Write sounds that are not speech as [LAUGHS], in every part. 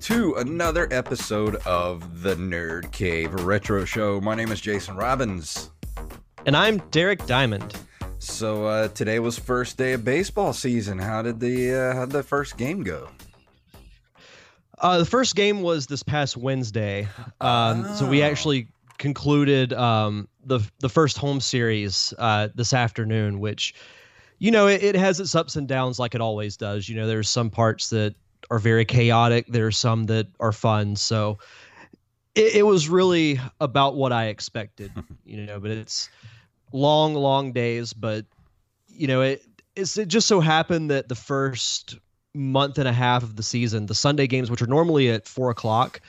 To another episode of the Nerd Cave Retro Show. My name is Jason Robbins. And I'm Derek Diamond. So uh, today was first day of baseball season. How did the uh, how did the first game go? Uh, the first game was this past Wednesday. Um, So we actually concluded um, the the first home series uh, this afternoon, which you know it, it has its ups and downs like it always does. You know, there's some parts that are very chaotic. There are some that are fun. So it, it was really about what I expected. [LAUGHS] You know, but it's long, long days. But you know, it it's, it just so happened that the first month and a half of the season, the Sunday games, which are normally at four o'clock,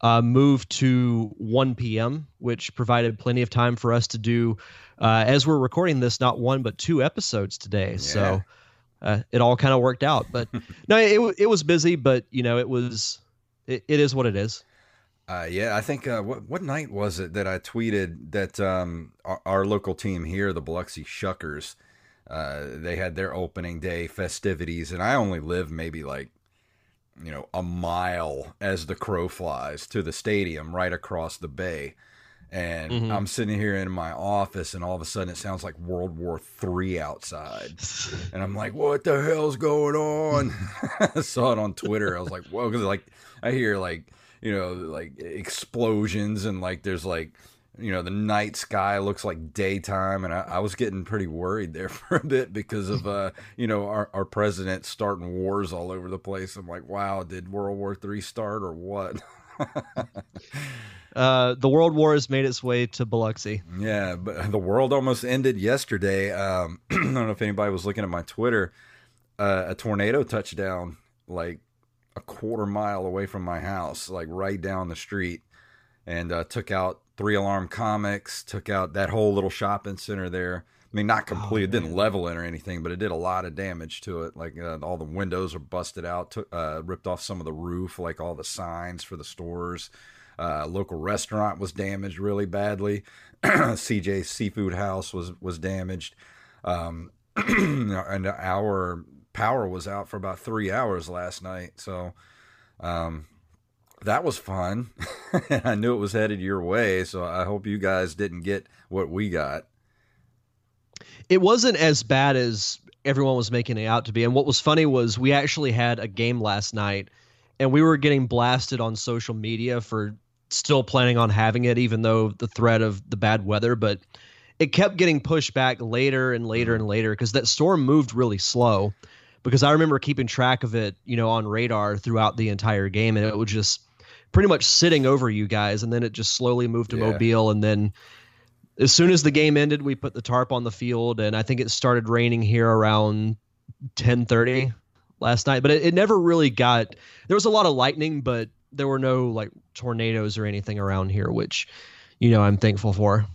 uh, moved to 1 p.m., which provided plenty of time for us to do, uh, as we're recording this, not one but two episodes today. So uh, it all kind of worked out. But [LAUGHS] no, it it was busy, but you know, it was it, it is what it is. Uh, yeah, I think uh, what what night was it that I tweeted that um, our, our local team here, the Biloxi Shuckers, uh, they had their opening day festivities, and I only live maybe like you know a mile as the crow flies to the stadium right across the bay. And Mhm. I'm sitting here in my office, and all of a sudden it sounds like World War Three outside. And I'm like, what the hell's going on? [LAUGHS] I saw it on Twitter. I was like, whoa, because like I hear like, you know, like explosions and like there's like, you know, the night sky looks like daytime. And I, I was getting pretty worried there [LAUGHS] for a bit because of, uh, you know, our, our president starting wars all over the place. I'm like, wow, did World War Three start or what? [LAUGHS] Uh, the World War has made its way to Biloxi. Yeah, but the world almost ended yesterday. Um, [CLEARS THROAT] I don't know if anybody was looking at my Twitter. Uh, a tornado touched down like a quarter mile away from my house, like right down the street, and uh, took out Three Alarm Comics, took out that whole little shopping center there. I mean, not complete. it didn't level it or anything, but it did a lot of damage to it. Like uh, all the windows are busted out, took, uh, ripped off some of the roof, like all the signs for the stores. Uh, local restaurant was damaged really badly. [CLEARS THROAT] CJ Seafood House was was damaged, um, [CLEARS THROAT] and our power was out for about three hours last night. So um, that was fun. [LAUGHS] I knew it was headed your way, so I hope you guys didn't get what we got. it wasn't as bad as everyone was making it out to be. And what was funny was we actually had a game last night, and we were getting blasted on social media for still planning on having it, even though the threat of the bad weather. But it kept getting pushed back later and later and later because that storm moved really slow. Because I remember keeping track of it, you know, on radar throughout the entire game, and it was just pretty much sitting over you guys, and then it just slowly moved to Yeah. Mobile, and then as soon as the game ended, we put the tarp on the field, and I think it started raining here around ten thirty last night. But it, it never really got. There was a lot of lightning, but there were no like tornadoes or anything around here, which you know I'm thankful for.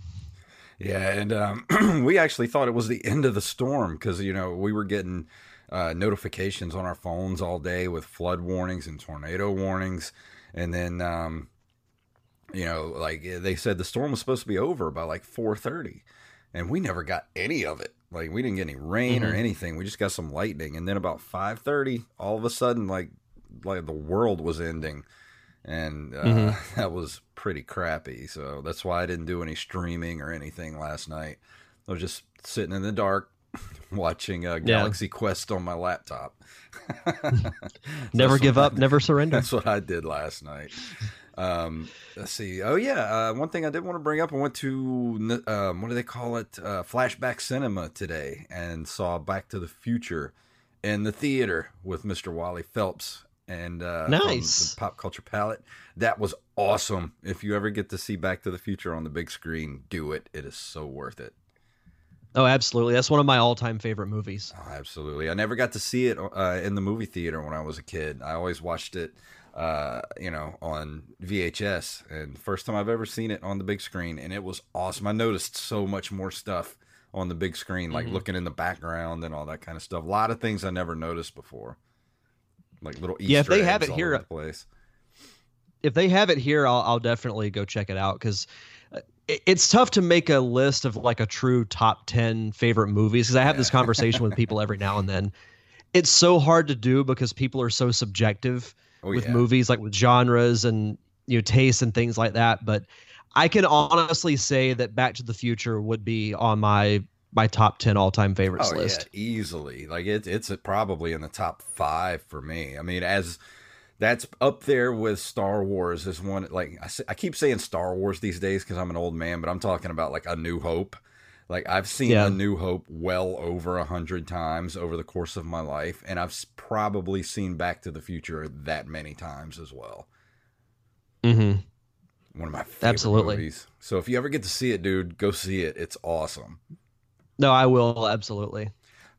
Yeah, and um, [CLEARS THROAT] we actually thought it was the end of the storm because you know we were getting uh, notifications on our phones all day with flood warnings and tornado warnings, and then um, you know like they said the storm was supposed to be over by like four thirty, and we never got any of it. Like we didn't get any rain or anything. We just got some lightning, and then about five thirty, all of a sudden, like like the world was ending and uh, [LAUGHS] that was pretty crappy. So that's why I didn't do any streaming or anything last night. I was just sitting in the dark [LAUGHS] watching uh, Galaxy Quest on my laptop. [LAUGHS] Never give up, never surrender. That's what I did last night. Um, let's see. Oh yeah, uh, one thing I did want to bring up. I went to um, what do they call it? Uh, Flashback Cinema today, and saw Back to the Future in the theater with Mr. Wally Phelps and uh, Nice. the pop culture palette. That was awesome. If you ever get to see Back to the Future on the big screen, do it. It is so worth it. Oh, absolutely. That's one of my all-time favorite movies. Oh, absolutely. I never got to see it uh, in the movie theater when I was a kid. I always watched it, uh, you know, on VHS. And first time I've ever seen it on the big screen, and it was awesome. I noticed so much more stuff on the big screen, like looking in the background and all that kind of stuff. A lot of things I never noticed before, like little Easter Yeah, if they have eggs it here- place. if they have it here, I'll, I'll definitely go check it out because uh, it's tough to make a list of like a true top 10 favorite movies because I have this conversation with people every now and then. It's so hard to do because people are so subjective Oh, with yeah. movies, like with genres and you know tastes and things like that. But I can honestly say that Back to the Future would be on my my top 10 all-time favorites Oh list. yeah, easily. Like it's it's probably in the top five for me. I mean, as that's up there with Star Wars. Is one like I, I keep saying Star Wars these days because I'm an old man, but I'm talking about like A New Hope. Like I've seen Yeah. A New Hope well over a hundred times over the course of my life, and I've probably seen Back to the Future that many times as well. Mhm. One of my favorite Absolutely. movies. So if you ever get to see it, dude, go see it. It's awesome. No, I will absolutely.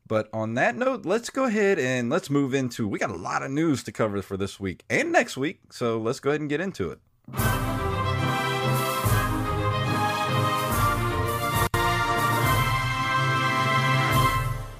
But on that note, let's go ahead and let's move into. We got a lot of news to cover for this week and next week, so let's go ahead and get into it.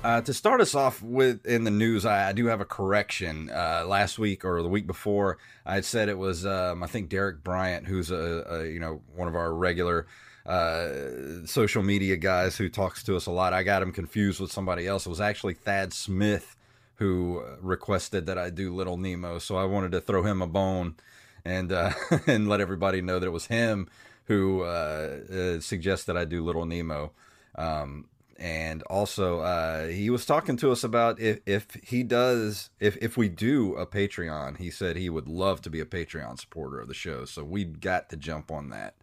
Uh, to start us off with in the news, I, I do have a correction. Uh, last week or the week before, I had said it was um, I think Derek Bryant, who's a, a you know one of our regular uh, social media guys who talks to us a lot. I got him confused with somebody else. It was actually Thad Smith who requested that I do Little Nemo, so I wanted to throw him a bone and uh, [LAUGHS] and let everybody know that it was him who uh, uh, suggested I do Little Nemo. Um, and also, uh, he was talking to us about if, if he does, if, if we do a Patreon, he said he would love to be a Patreon supporter of the show. So we got to jump on that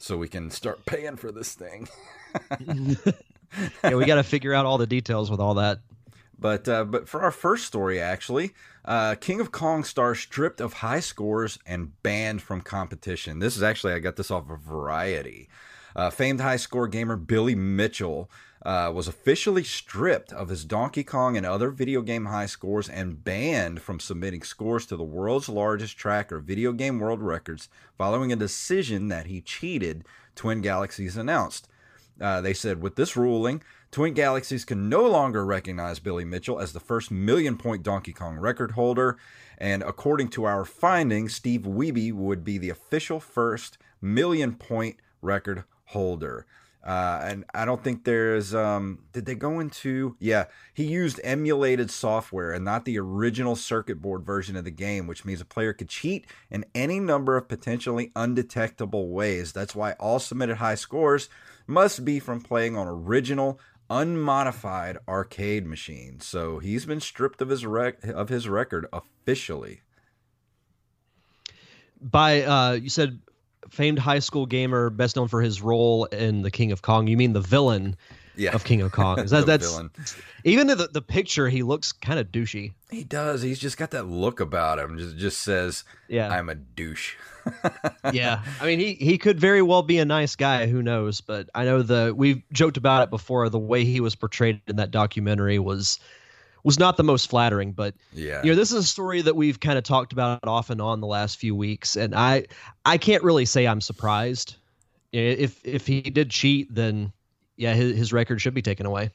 so we can start [LAUGHS] paying for this thing. Yeah, we got to [LAUGHS] figure out all the details with all that. But uh, but for our first story, actually, uh, King of Kong star stripped of high scores and banned from competition. This is actually I got this off of Variety. Uh, famed high score gamer Billy Mitchell uh, was officially stripped of his Donkey Kong and other video game high scores and banned from submitting scores to the world's largest tracker, Video Game World Records, following a decision that he cheated. Twin Galaxies announced. Uh, they said, with this ruling, Twin Galaxies can no longer recognize Billy Mitchell as the first million point Donkey Kong record holder. And according to our findings, Steve Wiebe would be the official first million point record holder. Uh, and I don't think there's. Um, did they go into? Yeah, he used emulated software and not the original circuit board version of the game, which means a player could cheat in any number of potentially undetectable ways. That's why all submitted high scores must be from playing on original, unmodified arcade machines. So he's been stripped of his rec- of his record officially. by uh, you said famed high school gamer, best known for his role in the King of Kong. You mean the villain Yeah. of King of Kong? Is [LAUGHS] that, The that's villain. even the the picture. He looks kind of douchey. He does. He's just got that look about him. Just just says, Yeah. I'm a douche. [LAUGHS] yeah, I mean he he could very well be a nice guy. Who knows? But I know the we've joked about it before. The way he was portrayed in that documentary was was not the most flattering. But Yeah. you know this is a story that we've kind of talked about off and on the last few weeks, and I I can't really say I'm surprised. If if he did cheat, then yeah, his, his record should be taken away.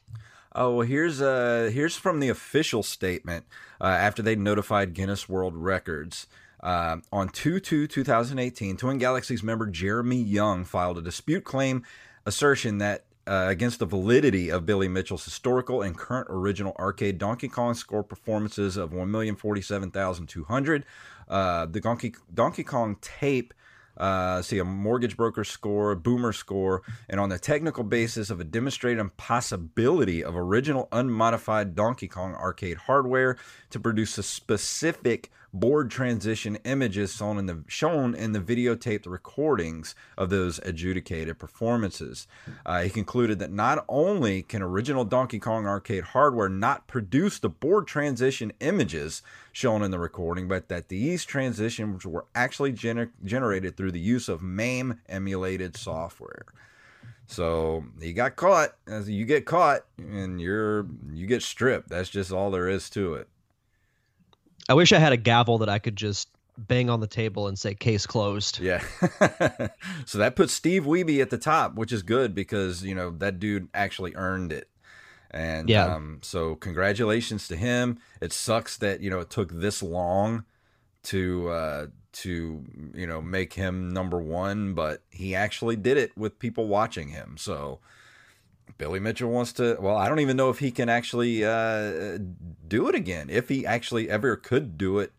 Oh well, here's uh here's from the official statement uh, after they notified Guinness World Records. Uh, on 2 2 2018, Twin Galaxies member Jeremy Young filed a dispute claim assertion that uh, against the validity of Billy Mitchell's historical and current original arcade Donkey Kong score performances of 1,047,200. Uh, the Donkey, Donkey Kong tape uh, see a mortgage broker score, boomer score, and on the technical basis of a demonstrated impossibility of original unmodified Donkey Kong arcade hardware to produce a specific board transition images shown in the shown in the videotaped recordings of those adjudicated performances. Uh, he concluded that not only can original Donkey Kong arcade hardware not produce the board transition images shown in the recording, but that these transitions were actually gener- generated through the use of MAME emulated software. So he got caught. As you get caught, and you're you get stripped. That's just all there is to it. I wish I had a gavel that I could just bang on the table and say case closed. Yeah. [LAUGHS] so that puts Steve Wiebe at the top, which is good because you know that dude actually earned it. And Yeah. um, so congratulations to him. It sucks that you know it took this long to uh, to you know make him number one, but he actually did it with people watching him. So Billy Mitchell wants to. Well, I don't even know if he can actually uh, do it again. If he actually ever could do it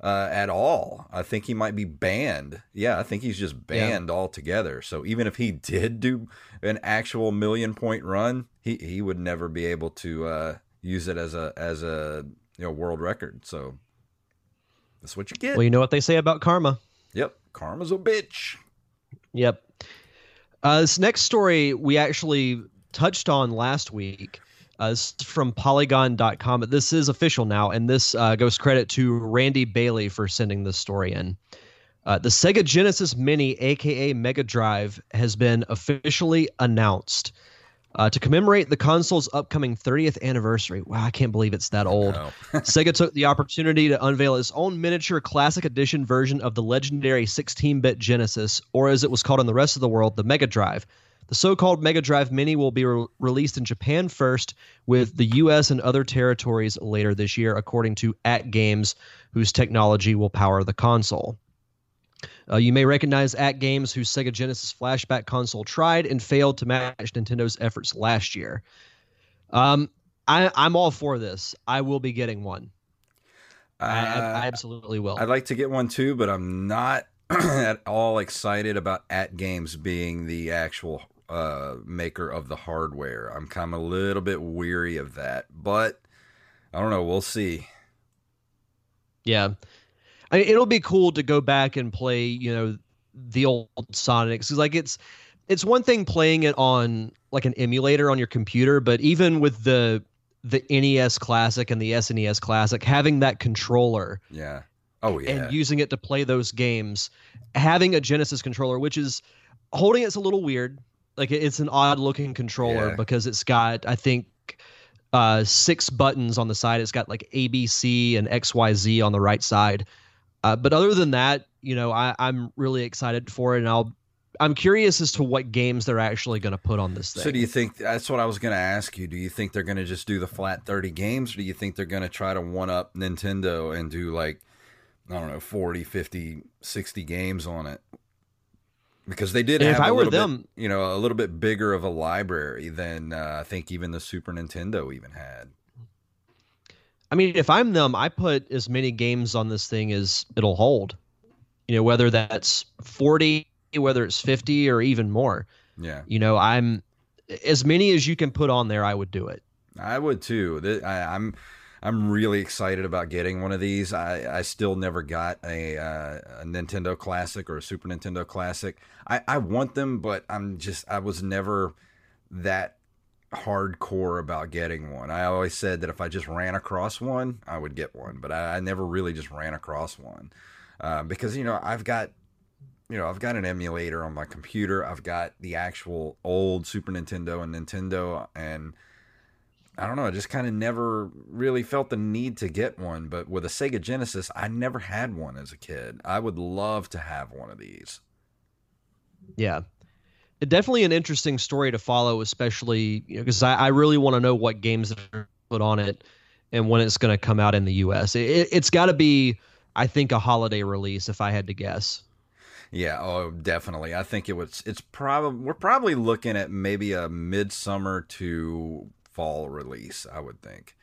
uh, at all, I think he might be banned. Yeah, I think he's just banned altogether. So even if he did do an actual million point run, he he would never be able to uh, use it as a as a you know world record. So that's what you get. Well, you know what they say about karma. Yep, karma's a bitch. Yep. Uh, this next story we actually touched on last week. Uh, this is from Polygon.com, but this is official now, and this uh, goes credit to Randy Bailey for sending this story in. Uh, the Sega Genesis Mini, aka Mega Drive, has been officially announced uh, to commemorate the console's upcoming 30th anniversary. Wow, I can't believe it's that old. know. [LAUGHS] [LAUGHS] Sega took the opportunity to unveil its own miniature classic edition version of the legendary 16 bit Genesis, or as it was called in the rest of the world, the Mega Drive. The so called Mega Drive Mini will be re- released in Japan first, with the US and other territories later this year, according to AtGames, whose technology will power the console. Uh, you may recognize AtGames, whose Sega Genesis flashback console tried and failed to match Nintendo's efforts last year. Um, I, I'm all for this. I will be getting one. I, I, I absolutely will. I'd like to get one too, but I'm not [CLEARS THROAT] at all excited about AtGames being the actual uh, maker of the hardware. I'm kind of a little bit weary of that, but I don't know. We'll see. Yeah, I mean, it'll be cool to go back and play, you know, the old Sonics. like it's it's one thing playing it on like an emulator on your computer, but even with the the NES Classic and the SNES Classic, having that controller Yeah. Oh yeah. and using it to play those games, having a Genesis controller, which is holding it's a little weird. Like it's an odd looking controller Yeah. because it's got I think uh six buttons on the side. It's got like ABC and XYZ on the right side. Uh, but other than that, you know, I, I'm really excited for it, and I'll. I'm curious as to what games they're actually going to put on this thing. so do you think that's what I was going to ask you? Do you think they're going to just do the flat 30 games or do you think they're going to try to one up Nintendo and do like I don't know 40, 50, 60 games on it? Because they did And have if I a were them- bit, you know, a little bit bigger of a library than uh, I think even the Super Nintendo even had. I mean, if I'm them, I put as many games on this thing as it'll hold. You know, whether that's 40, whether it's 50, or even more. Yeah. You know, I'm as many as you can put on there. I would do it. I would too. I, I'm I'm really excited about getting one of these. I, I still never got a, uh, a Nintendo Classic or a Super Nintendo Classic. I, I want them, but I'm just I was never that hardcore about getting one. I always said that if I just ran across one, I would get one, but I, I never really just ran across one uh, because you know I've got you know I've got an emulator on my computer. I've got the actual old Super Nintendo and Nintendo, and I don't know. I just kind of never really felt the need to get one. But with a Sega Genesis, I never had one as a kid. I would love to have one of these. Yeah, definitely an interesting story to follow, especially because you know, I, I, really want to know what games are put on it and when it's going to come out in the U.S. It, has got to be, I think, a holiday release if I had to guess. Yeah, oh, definitely. I think it was. It's probably we're probably looking at maybe a midsummer to fall release. I would think,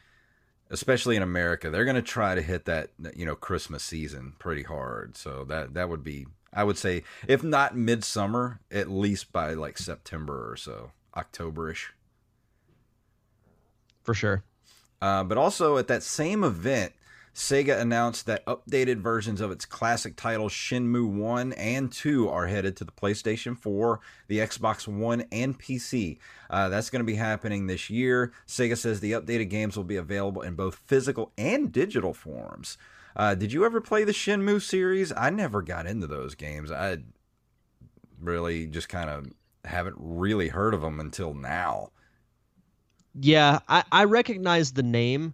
especially in America, they're going to try to hit that you know Christmas season pretty hard. So that that would be I would say, if not midsummer, at least by like September or so, Octoberish. For sure. Uh, but also at that same event, Sega announced that updated versions of its classic titles Shenmue 1 and 2 are headed to the PlayStation 4, the Xbox One, and PC. Uh, that's going to be happening this year. Sega says the updated games will be available in both physical and digital forms. Uh, did you ever play the Shenmue series? I never got into those games. I really just kind of haven't really heard of them until now. Yeah, I, I recognize the name,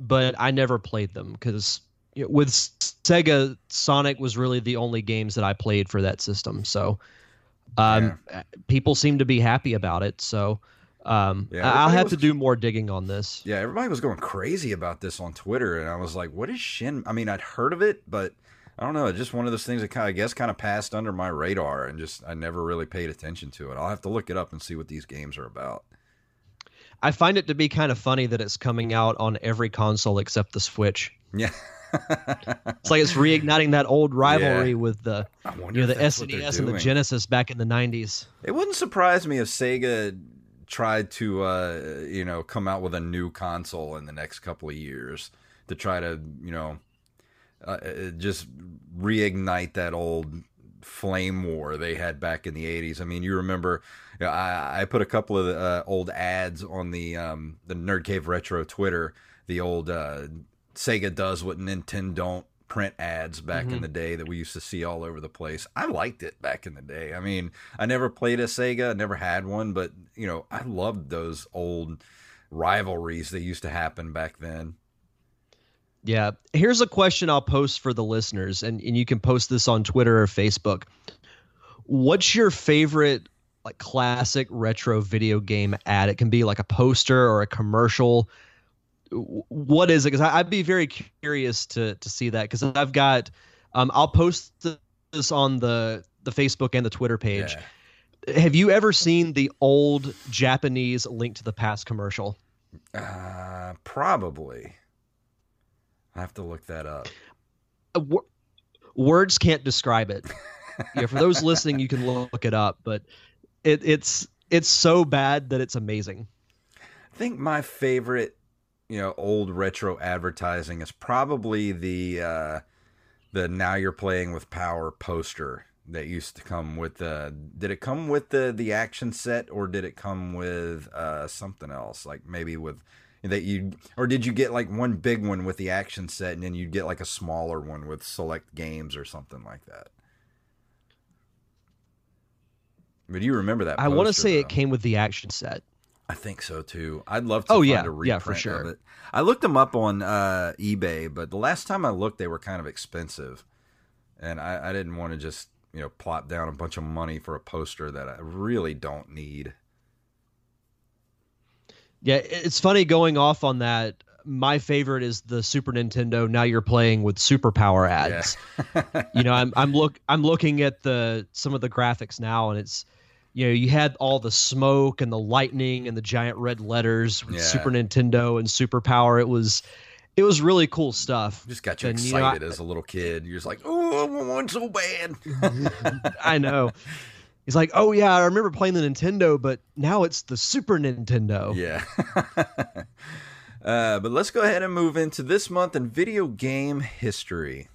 but I never played them because you know, with Sega, Sonic was really the only games that I played for that system. So um, yeah. people seem to be happy about it. So um, yeah, I'll have was, to do more digging on this. Yeah, everybody was going crazy about this on Twitter, and I was like, "What is Shin?" I mean, I'd heard of it, but I don't know. It's just one of those things that kind of, I guess, kind of passed under my radar, and just I never really paid attention to it. I'll have to look it up and see what these games are about. I find it to be kind of funny that it's coming out on every console except the Switch. Yeah. it's like it's reigniting that old rivalry yeah. with the you know the SNES and the Genesis back in the 90s. It wouldn't surprise me if Sega tried to uh, you know come out with a new console in the next couple of years to try to you know uh, uh, just reignite that old flame war they had back in the 80s. I mean, you remember you know, I, I put a couple of uh, old ads on the um, the Nerd Cave Retro Twitter, the old uh, Sega does what Nintendo don't print ads back mm-hmm. in the day that we used to see all over the place. I liked it back in the day. I mean, I never played a Sega, I never had one, but you know, I loved those old rivalries that used to happen back then. Yeah. Here's a question I'll post for the listeners, and, and you can post this on Twitter or Facebook. What's your favorite like classic retro video game ad? It can be like a poster or a commercial what is it? Because I'd be very curious to to see that because I've got. Um, I'll post this on the the Facebook and the Twitter page. Yeah. Have you ever seen the old Japanese Link to the Past commercial? Uh, probably. I have to look that up. Uh, words can't describe it. yeah, for those listening, you can look it up, but it, it's it's so bad that it's amazing. I think my favorite you know old retro advertising is probably the uh, the now you're playing with power poster that used to come with the did it come with the the action set or did it come with uh, something else like maybe with that you or did you get like one big one with the action set and then you'd get like a smaller one with select games or something like that but you remember that i want to say though. it came with the action set I think so too. I'd love to. Oh yeah, yeah, for sure. I looked them up on uh, eBay, but the last time I looked, they were kind of expensive, and I, I didn't want to just you know plop down a bunch of money for a poster that I really don't need. Yeah, it's funny going off on that. My favorite is the Super Nintendo. Now you're playing with superpower ads. Yeah. [LAUGHS] you know, I'm I'm look I'm looking at the some of the graphics now, and it's you know, you had all the smoke and the lightning and the giant red letters with yeah. Super Nintendo and Super Power. It was it was really cool stuff. Just got you and, excited you know, I, as a little kid. You're just like, oh, I want one so bad. [LAUGHS] [LAUGHS] I know. He's like, oh yeah, I remember playing the Nintendo, but now it's the Super Nintendo. Yeah. [LAUGHS] Uh, but let's go ahead and move into this month in video game history.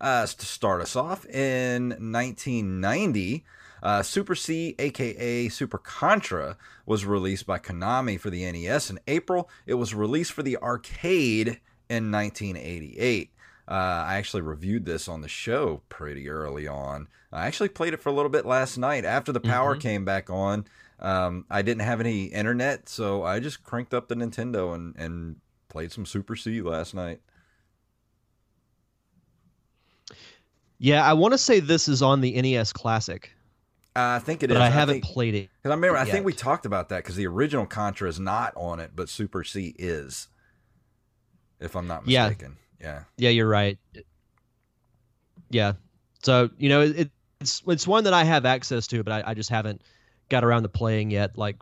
Uh, to start us off, in 1990, uh, Super C, aka Super Contra, was released by Konami for the NES in April. It was released for the arcade in 1988. Uh, I actually reviewed this on the show pretty early on. I actually played it for a little bit last night after the power Mhm. came back on. Um, I didn't have any internet, so I just cranked up the Nintendo and, and played some Super C last night. Yeah, I want to say this is on the NES Classic, I think it is. but I haven't think, played it. 'cause I remember. I think we talked about that because the original Contra is not on it, but Super C is. If I'm not Yeah. mistaken. Yeah. Yeah, you're right. Yeah, so you know it, it's it's one that I have access to, but I, I just haven't got around to playing yet. Like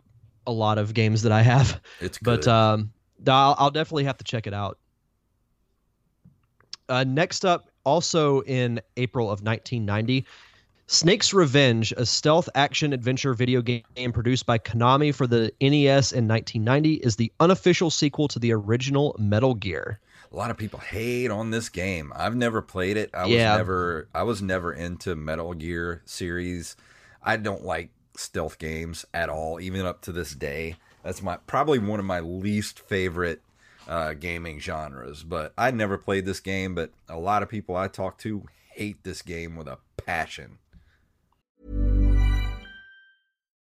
a lot of games that I have. It's [LAUGHS] good. But um, I'll, I'll definitely have to check it out. Uh, next up, also in April of 1990, Snake's Revenge, a stealth action adventure video game produced by Konami for the NES in 1990, is the unofficial sequel to the original Metal Gear. a lot of people hate on this game. I've never played it. I was Yeah. never I was never into Metal Gear series. I don't like stealth games at all, even up to this day. That's my probably one of my least favorite uh, gaming genres. But I never played this game. But a lot of people I talk to hate this game with a passion.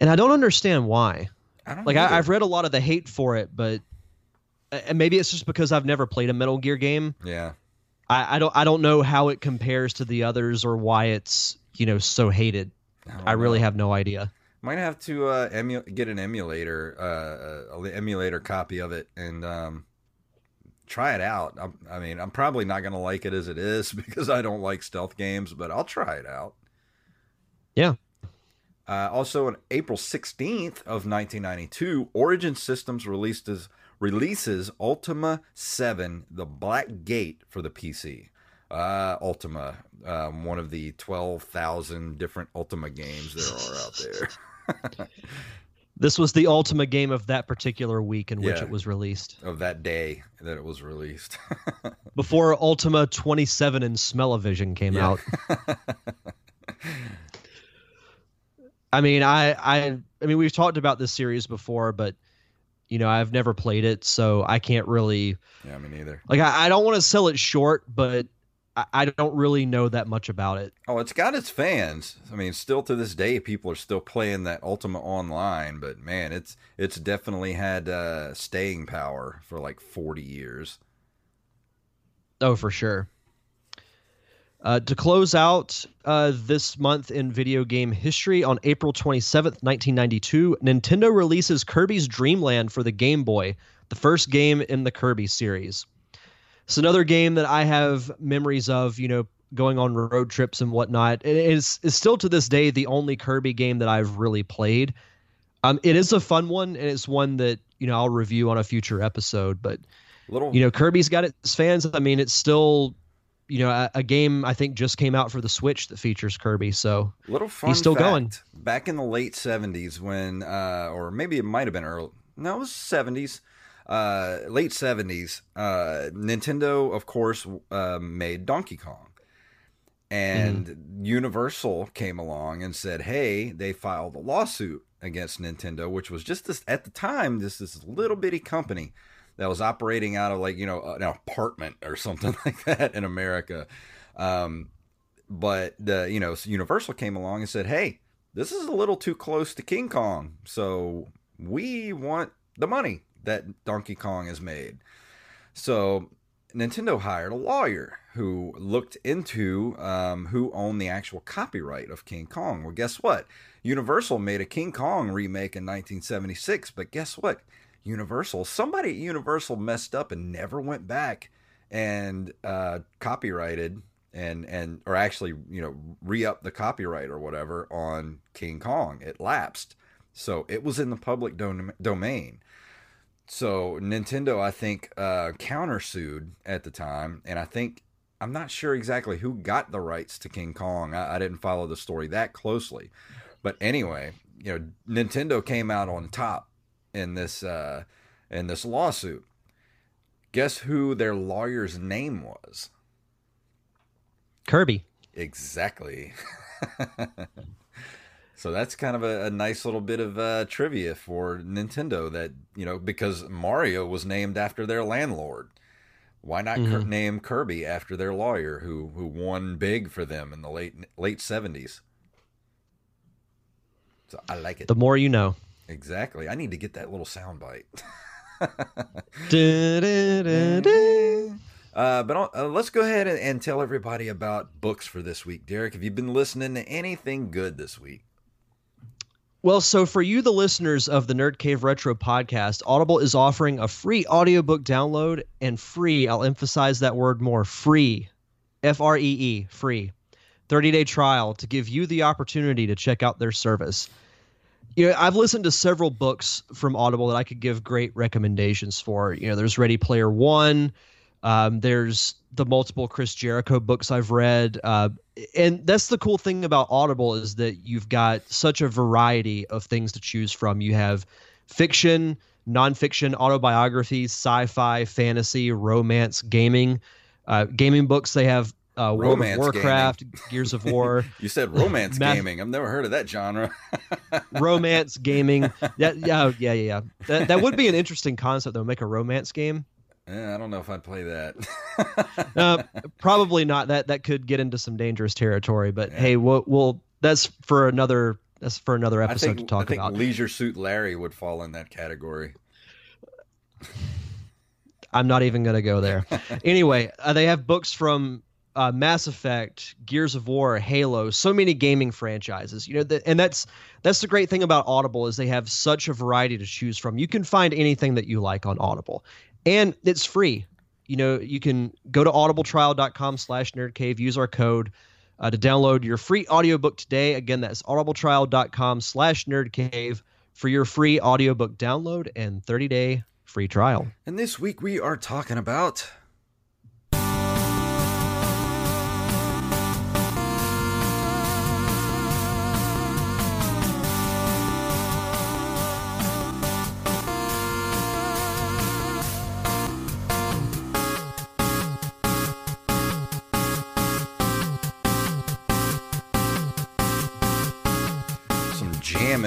And I don't understand why. I don't Like either. I, I've read a lot of the hate for it, but and maybe it's just because I've never played a Metal Gear game. yeah. I, I don't I don't know how it compares to the others or why it's you know so hated. don't I really know. have no idea. Might have to uh, emu- get an emulator, uh, a emulator copy of it, and um, try it out. I'm, I mean, I'm probably not going to like it as it is [LAUGHS] because I don't like stealth games, but I'll try it out. Yeah. Uh, also, on April 16th of 1992, Origin Systems released as, releases Ultima 7: The Black Gate for the PC. Uh, Ultima, um, one of the 12,000 different Ultima games there are out there. [LAUGHS] This was the ultimate game of that particular week in which Yeah. it was released. of that day that it was released. [LAUGHS] Before Ultima 27 and Smell-O-Vision came Yeah. out. [LAUGHS] I mean, I, I, I mean, we've talked about this series before, but you know, I've never played it, so I can't really yeah, me neither. like. I, I don't want to sell it short, but I, I don't really know that much about it. Oh, it's got its fans. I mean, still to this day, people are still playing that Ultima Online. But man, it's it's definitely had uh, staying power for like forty years. Oh, for sure. Uh, to close out uh, this month in video game history, on April 27th, 1992, Nintendo releases Kirby's Dream Land for the Game Boy, the first game in the Kirby series. It's another game that I have memories of, you know, going on road trips and whatnot. It is, is still to this day the only Kirby game that I've really played. Um, it is a fun one, and it's one that, you know, I'll review on a future episode, but Little, you know kirby's got its fans i mean it's still you know a, a game i think just came out for the switch that features kirby so little fun. he's still fact, going. Back in the late seventies, when, uh, or maybe it might have been early. No, it was seventies. Uh, late seventies. Uh, Nintendo, of course, uh, made Donkey Kong. and Universal came along and said, "Hey, they filed a lawsuit against Nintendo, which was just this at the time this this little bitty company that was operating out of like you know an apartment or something [LAUGHS] like that in America. Um, but the you know Universal came along and said, "Hey, this is a little too close to King Kong, so we want the money that Donkey Kong has made." So Nintendo hired a lawyer who looked into um, who owned the actual copyright of King Kong. Well, guess what? Universal made a King Kong remake in 1976, but guess what? Universal, somebody at Universal messed up and never went back and uh, copyrighted and and or actually you know re up the copyright or whatever on King Kong. It lapsed, so it was in the public dom- domain. So Nintendo, I think, uh, countersued at the time, and I think I'm not sure exactly who got the rights to King Kong. I, I didn't follow the story that closely, but anyway, you know, Nintendo came out on top in this uh, in this lawsuit. Guess who their lawyer's name was? Kirby. Exactly. [LAUGHS] so that's kind of a, a nice little bit of uh, trivia for Nintendo that, you know, because Mario was named after their landlord. Why not mm-hmm. name Kirby after their lawyer who, who won big for them in the late late 70s? So I like it. The more you know. Exactly. I need to get that little sound bite. [LAUGHS] Uh, but uh, let's go ahead and, and, tell everybody about books for this week. Derek, have you been listening to anything good this week? Well, so for you, the listeners of the Nerd Cave Retro podcast, Audible is offering a free audiobook download and free, I'll emphasize that word more free, F R E E, free, 30 day trial to give you the opportunity to check out their service. You know, I've listened to several books from Audible that I could give great recommendations for. You know, there's Ready Player One, um, there's the multiple Chris Jericho books I've read, uh, and that's the cool thing about Audible is that you've got such a variety of things to choose from. You have fiction, nonfiction, autobiographies, sci-fi, fantasy, romance, gaming. Uh, gaming books they have uh, World of Warcraft, gaming. Gears of War. [LAUGHS] you said romance gaming. I've never heard of that genre. [LAUGHS] romance gaming. That, yeah, yeah, yeah. That, that would be an interesting concept though. Make a romance game. Yeah, I don't know if I'd play that. [LAUGHS] uh, probably not. That that could get into some dangerous territory. But yeah. hey, we'll, we'll that's for another that's for another episode think, to talk I think about. Leisure Suit Larry would fall in that category. I'm not even going to go there. anyway, uh, they have books from uh, Mass Effect, Gears of War, Halo, so many gaming franchises. You know, the, and that's that's the great thing about Audible is they have such a variety to choose from. You can find anything that you like on Audible and it's free. You know, you can go to audibletrial.com slash nerdcave, use our code uh, to download your free audiobook today. Again, that's audibletrial.com slash nerdcave for your free audiobook download and 30-day free trial. And this week we are talking about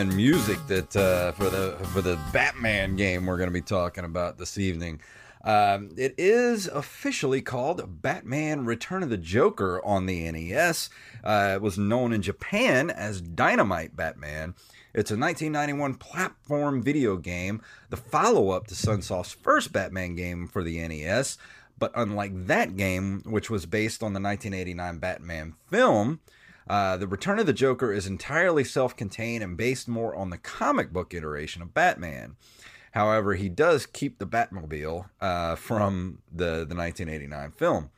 and music that uh, for the for the Batman game we're going to be talking about this evening. Um, it is officially called Batman Return of the Joker on the NES. Uh, it was known in Japan as Dynamite Batman. It's a 1991 platform video game, the follow up to Sunsoft's first Batman game for the NES. But unlike that game, which was based on the 1989 Batman film, uh, the Return of the Joker is entirely self contained and based more on the comic book iteration of Batman. However, he does keep the Batmobile uh, from the, the 1989 film.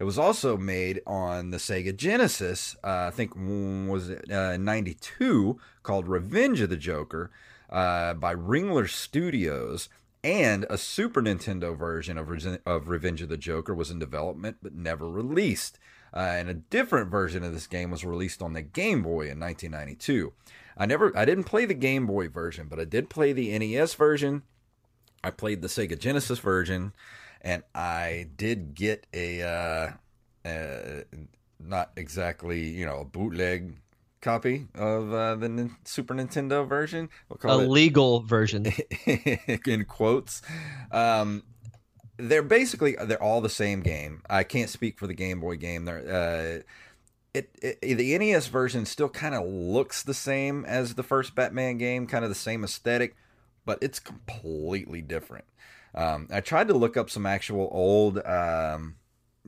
It was also made on the Sega Genesis, uh, I think was it, uh, 92, called Revenge of the Joker uh, by Ringler Studios. And a Super Nintendo version of, Re- of Revenge of the Joker was in development but never released. Uh, and a different version of this game was released on the Game Boy in 1992. I never, I didn't play the Game Boy version, but I did play the NES version. I played the Sega Genesis version, and I did get a, uh, uh, not exactly, you know, a bootleg copy of uh, the N- Super Nintendo version. A We'll it legal version. [LAUGHS] in quotes. Um, they're basically they're all the same game. I can't speak for the Game Boy game. They're uh, it, it the NES version still kind of looks the same as the first Batman game, kind of the same aesthetic, but it's completely different. Um, I tried to look up some actual old, um,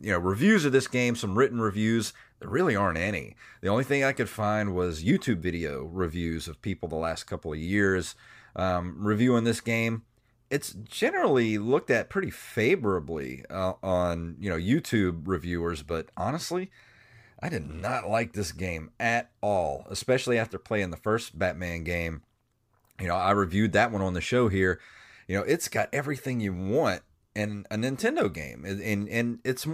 you know, reviews of this game, some written reviews. There really aren't any. The only thing I could find was YouTube video reviews of people the last couple of years um, reviewing this game. It's generally looked at pretty favorably uh, on you know YouTube reviewers, but honestly, I did not like this game at all, especially after playing the first Batman game. You know, I reviewed that one on the show here. You know, it's got everything you want in a Nintendo game, and and, and it's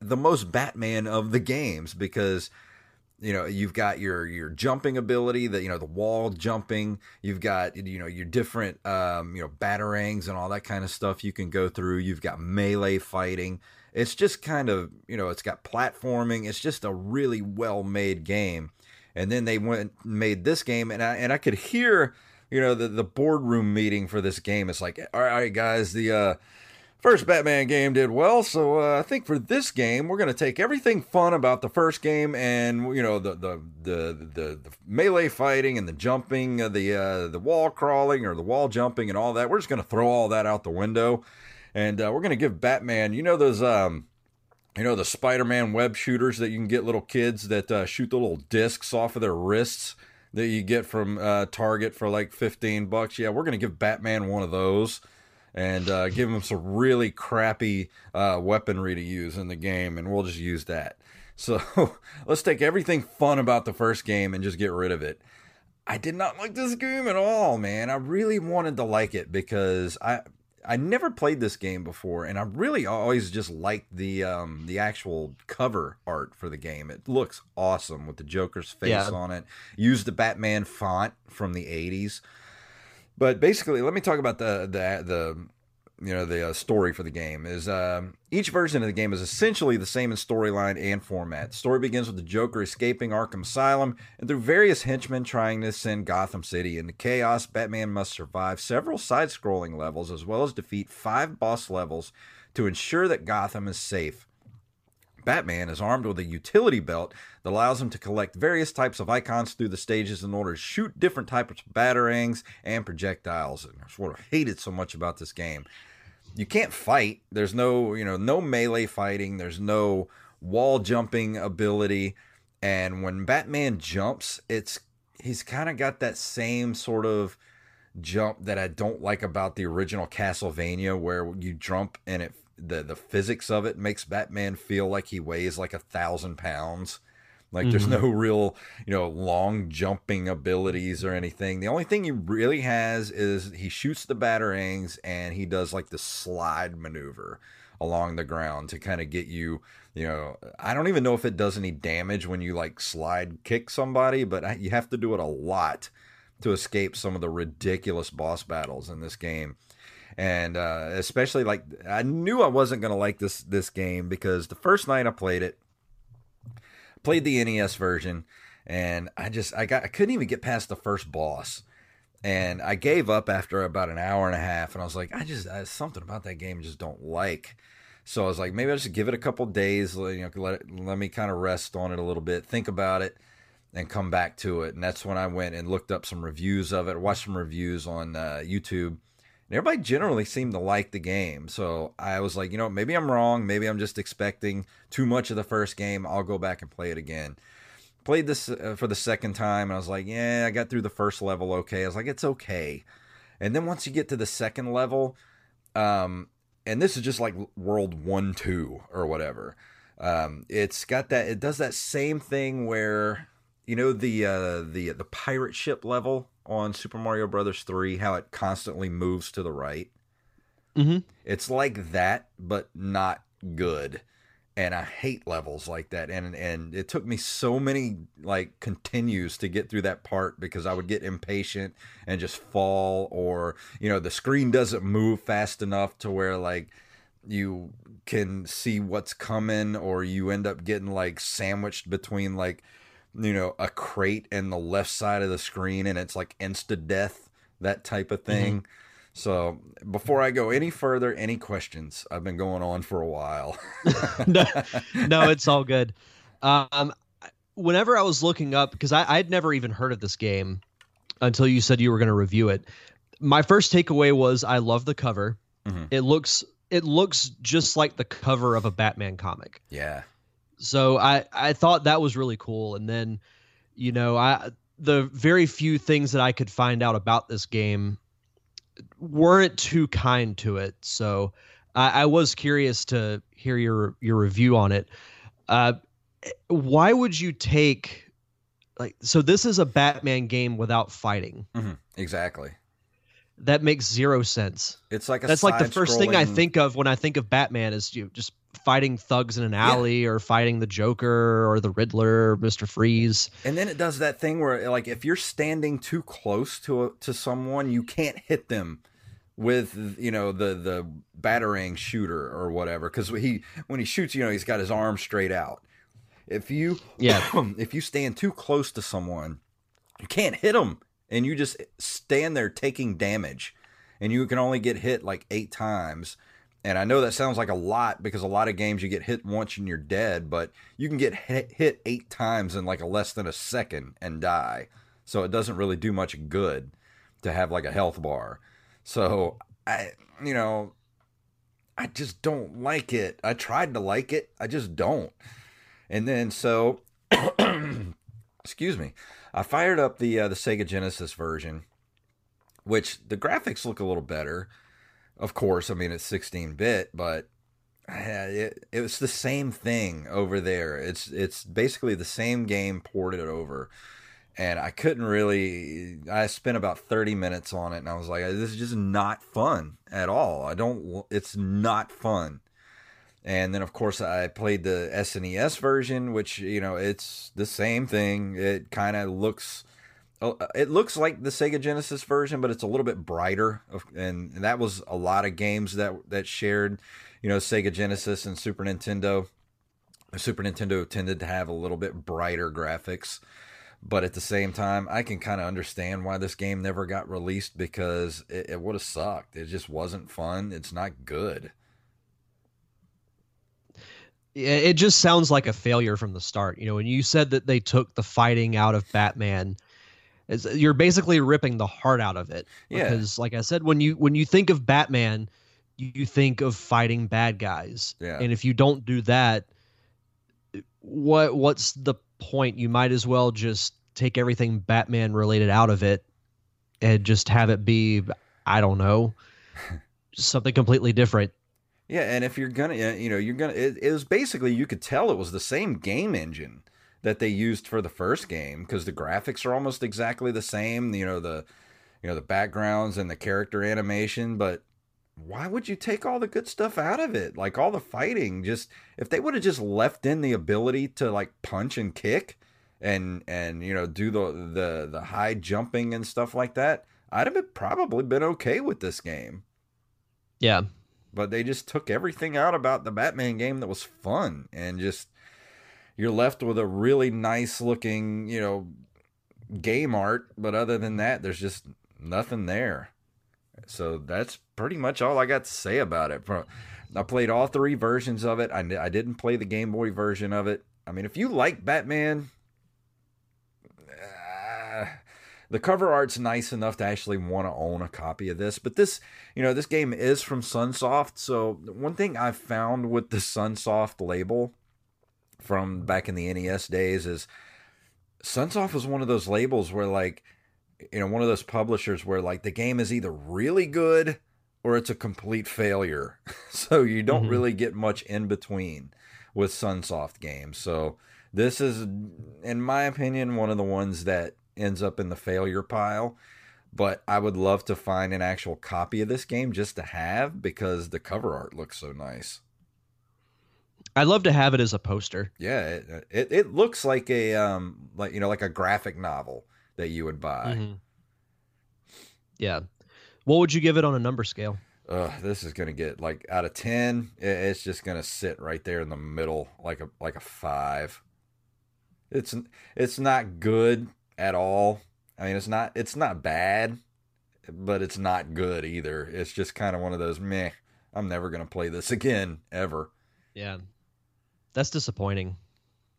the most Batman of the games because you know you've got your your jumping ability that you know the wall jumping you've got you know your different um you know batarangs and all that kind of stuff you can go through. You've got melee fighting. It's just kind of you know it's got platforming. It's just a really well made game. And then they went made this game and I and I could hear you know the the boardroom meeting for this game. It's like all right guys the uh First Batman game did well, so uh, I think for this game we're going to take everything fun about the first game and you know the the the the, the melee fighting and the jumping, uh, the uh, the wall crawling or the wall jumping and all that. We're just going to throw all that out the window, and uh, we're going to give Batman, you know those um, you know the Spider-Man web shooters that you can get little kids that uh, shoot the little discs off of their wrists that you get from uh, Target for like fifteen bucks. Yeah, we're going to give Batman one of those and uh, give him some really crappy uh, weaponry to use in the game, and we'll just use that. [LAUGHS] So let's take everything fun about the first game and just get rid of it. I did not like this game at all, man. I really wanted to like it because I I never played this game before, and I really always just liked the um, the actual cover art for the game. It looks awesome with the Joker's face Yeah. on it. Use the Batman font from the '80s. But basically, let me talk about the the the you know the uh, story for the game is um, each version of the game is essentially the same in storyline and format. The story begins with the Joker escaping Arkham Asylum, and through various henchmen trying to send Gotham City into chaos, Batman must survive several side-scrolling levels as well as defeat five boss levels to ensure that Gotham is safe. Batman is armed with a utility belt that allows him to collect various types of icons through the stages in order to shoot different types of batarangs and projectiles. And that's what I hated so much about this game. You can't fight. There's no, you know, no melee fighting. There's no wall jumping ability. And when Batman jumps, it's he's kind of got that same sort of jump that I don't like about the original Castlevania, where you jump and it the the physics of it makes Batman feel like he weighs like a thousand pounds. Like there's mm-hmm. no [LAUGHS] real, you know, long jumping abilities or anything. The only thing he really has is he shoots the batarangs and he does like the slide maneuver along the ground to kind of get you, you know, I don't even know if it does any damage when you like slide kick somebody, but you have to do it a lot to escape some of the ridiculous boss battles in this game and uh, especially like I knew I wasn't gonna like this this game because the first night I played it, played the NES version, and I just I got I couldn't even get past the first boss, and I gave up after about an hour and a half, and I was like I just I, something about that game I just don't like. So I was like, maybe I'll just give it a couple days, you know, let it, let me kind of rest on it a little bit, think about it, and come back to it. And that's when I went and looked up some reviews of it, watched some reviews on uh, YouTube. Everybody generally seemed to like the game. So I was like, you know, maybe I'm wrong. Maybe I'm just expecting too much of the first game. I'll go back and play it again. Played this uh, for the second time, and I was like, yeah, I got through the first level okay. I was like, it's okay. And then once you get to the second level, um, and this is just like World One, Two, or whatever. Um, it's got that. It does that same thing where you know the uh, the the pirate ship level on Super Mario Brothers three, how it constantly moves to the right. Mhm. It's like that, but not good. And I hate levels like that. And and it took me so many like continues to get through that part because I would get impatient and just fall, or you know the screen doesn't move fast enough to where like you can see what's coming, or you end up getting like sandwiched between like you know, a crate in the left side of the screen and it's like insta death, that type of thing. So before I go any further, any questions? I've been going on for a while. [LAUGHS] no, no, it's all good. Um, whenever I was looking up, because I, I'd never even heard of this game until you said you were going to review it. My first takeaway was I love the cover. Mhm. It looks it looks just like the cover of a Batman comic. yeah. So I I thought that was really cool. And then, you know, I the very few things that I could find out about this game weren't too kind to it. So I, I was curious to hear your your review on it. Uh, why would you take like so? This is a Batman game without fighting. Mhm. Exactly. That makes zero sense. It's like a That's like the first thing I think of when I think of Batman is you just fighting thugs in an alley or fighting the Joker or the Riddler or Mister Freeze. And then it does that thing where, like, if you're standing too close to a, to someone, you can't hit them with you know the the batarang shooter or whatever because he when he shoots, you know, he's got his arm straight out. If you Yeah. [CLEARS THROAT] if you stand too close to someone, you can't hit them, and you just stand there taking damage, and you can only get hit like eight times. And I know that sounds like a lot because a lot of games you get hit once and you're dead, but you can get hit, eight times in like a less than a second and die. So it doesn't really do much good to have like a health bar. So I, you know, I just don't like it. I tried to like it, I just don't. And then so, [CLEARS THROAT] excuse me, I fired up the uh, the Sega Genesis version, which the graphics look a little better. Of course, I mean it's 16 bit, but uh, it, it was the same thing over there. It's it's basically the same game ported over, and I couldn't really. I spent about 30 minutes on it, and I was like, this is just not fun at all. I don't. It's not fun. And then, of course, I played the SNES version, which you know it's the same thing. It kind of looks, uh, it looks like the Sega Genesis version, but it's a little bit brighter. And that was a lot of games that that shared, you know, Sega Genesis and Super Nintendo. Super Nintendo tended to have a little bit brighter graphics, but at the same time, I can kind of understand why this game never got released because it, it would have sucked. It just wasn't fun. It's not good. It just sounds like a failure from the start. You know, when you said that they took the fighting out of Batman, you're basically ripping the heart out of it. Yeah. Because, like I said, when you when you think of Batman, you think of fighting bad guys. Yeah. And if you don't do that, what what's the point? You might as well just take everything Batman related out of it and just have it be, I don't know, [LAUGHS] something completely different. Yeah, and if you're gonna, you know, you're gonna. It, it was basically you could tell it was the same game engine that they used for the first game because the graphics are almost exactly the same. You know the, you know the backgrounds and the character animation, but why would you take all the good stuff out of it? Like all the fighting, just if they would have just left in the ability to like punch and kick, and and you know do the the the high jumping and stuff like that, I'd have been, probably been okay with this game Yeah. But they just took everything out about the Batman game that was fun and just you're left with a really nice looking, you know, game art, but other than that there's just nothing there. So that's pretty much all I got to say about it. I played all three versions of it. I, I didn't play the Game Boy version of it. I mean, if you like Batman, uh, the cover art's nice enough to actually want to own a copy of this. But this, you know, this game is from Sunsoft. So one thing I've found with the Sunsoft label from back in the NES days is Sunsoft was one of those labels where like you know one of those publishers where like the game is either really good or it's a complete failure. [LAUGHS] so you don't Mhm. really get much in between with Sunsoft games. So this is in my opinion one of the ones that ends up in the failure pile. But I would love to find an actual copy of this game just to have because the cover art looks so nice. I'd love to have it as a poster. Yeah, it, it it looks like a um like you know like a graphic novel that you would buy. Mhm. Yeah. What would you give it on a number scale? Ugh, this is gonna get like out of ten. It's just gonna sit right there in the middle, like a like a five. It's it's not good at all. I mean, it's not it's not bad, but it's not good either. It's just kind of one of those meh. I'm never gonna play this [LAUGHS] again ever. Yeah, that's disappointing.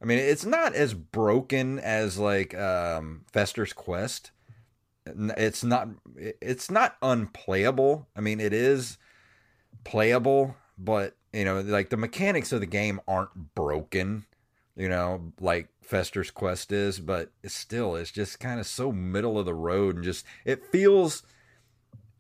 I mean, it's not as broken as like um, Fester's Quest. It's not. It's not unplayable. I mean, it is playable, but you know, like the mechanics of the game aren't broken. You know, like Fester's Quest is, but still it's just kind of so middle of the road and just it feels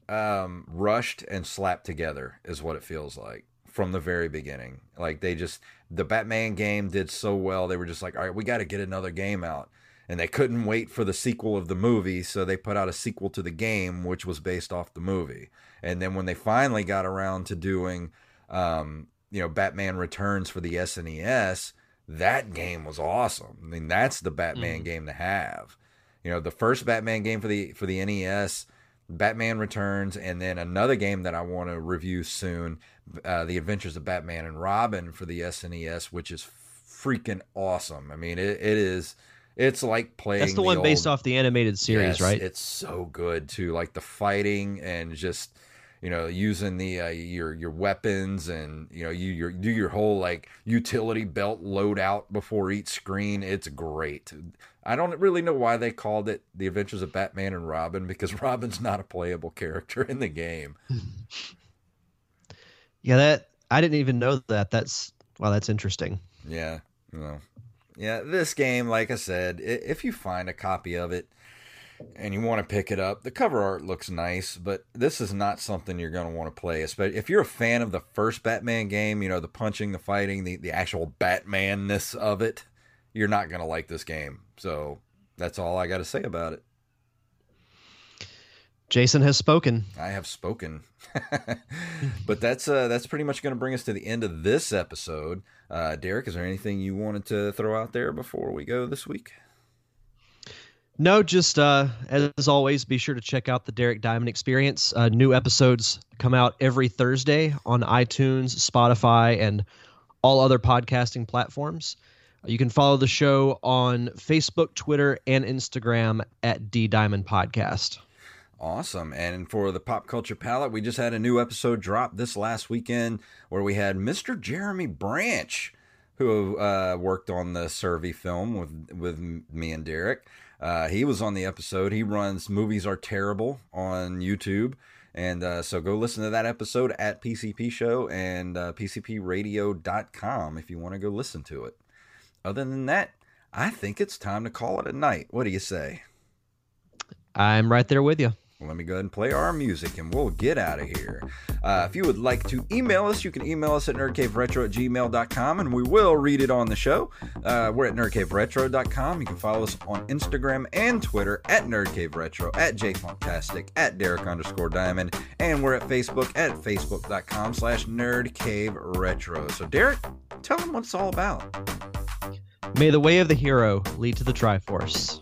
um, rushed and slapped together is what it feels like from the very beginning. Like they just the Batman game did so well, they were just like, all right, we got to get another game out. And they couldn't wait for the sequel of the movie, so they put out a sequel to the game, which was based off the movie. And then when they finally got around to doing, um, you know, Batman Returns for the SNES, that game was awesome. I mean, that's the Batman mm. game to have. You know, the first Batman game for the for the NES Batman Returns, and then another game that I want to review soon, uh, The Adventures of Batman and Robin for the SNES, which is freaking awesome. I mean, it, it is. It's like playing. That's the, the one old, based off the animated series, yes, right? It's so good too. Like the fighting and just you know using the uh, your your weapons and you know you your, do your whole like utility belt loadout before each screen. It's great. I don't really know why they called it The Adventures of Batman and Robin because [LAUGHS] Robin's not a playable character in the game. [LAUGHS] yeah, that I didn't even know that. That's wow, that's interesting. Yeah, you know. Yeah, this game, like I said, if you find a copy of it and you want to pick it up, the cover art looks nice, but this is not something you're going to want to play. Especially if you're a fan of the first Batman game, you know, the punching, the fighting, the, the actual Batmanness of it you're not going to like this game. So that's all I got to say about it. Jason has spoken. I have spoken. [LAUGHS] but that's uh, that's pretty much going to bring us to the end of this episode. Uh, Derek, is there anything you wanted to throw out there before we go this week? No, just uh, as always, be sure to check out the Derek Diamond Experience. Uh, new episodes come out every Thursday on iTunes, Spotify, and all other podcasting platforms. You can follow the show on Facebook, Twitter, and Instagram at D Diamond Podcast. Awesome. And for the pop culture palette, we just had a new episode drop this last weekend where we had Mr. Jeremy Branch, who uh, worked on the Survey film with, with me and Derek. Uh, he was on the episode. He runs Movies Are Terrible on YouTube. And uh, so go listen to that episode at PCP Show and uh, PCPRadio.com if you want to go listen to it other than that, I think it's time to call it a night. What do you say? I'm right there with you. Let me go ahead and play our music and we'll get out of here. Uh, if you would like to email us, you can email us at nerdcaveretro at gmail.com and we will read it on the show. Uh, we're at nerdcaveretro.com. You can follow us on Instagram and Twitter at nerdcaveretro, at jakefunktastic, at derek underscore diamond, and we're at Facebook at facebook.com slash nerdcaveretro. So, Derek, tell them what it's all about. May the way of the hero lead to the Triforce.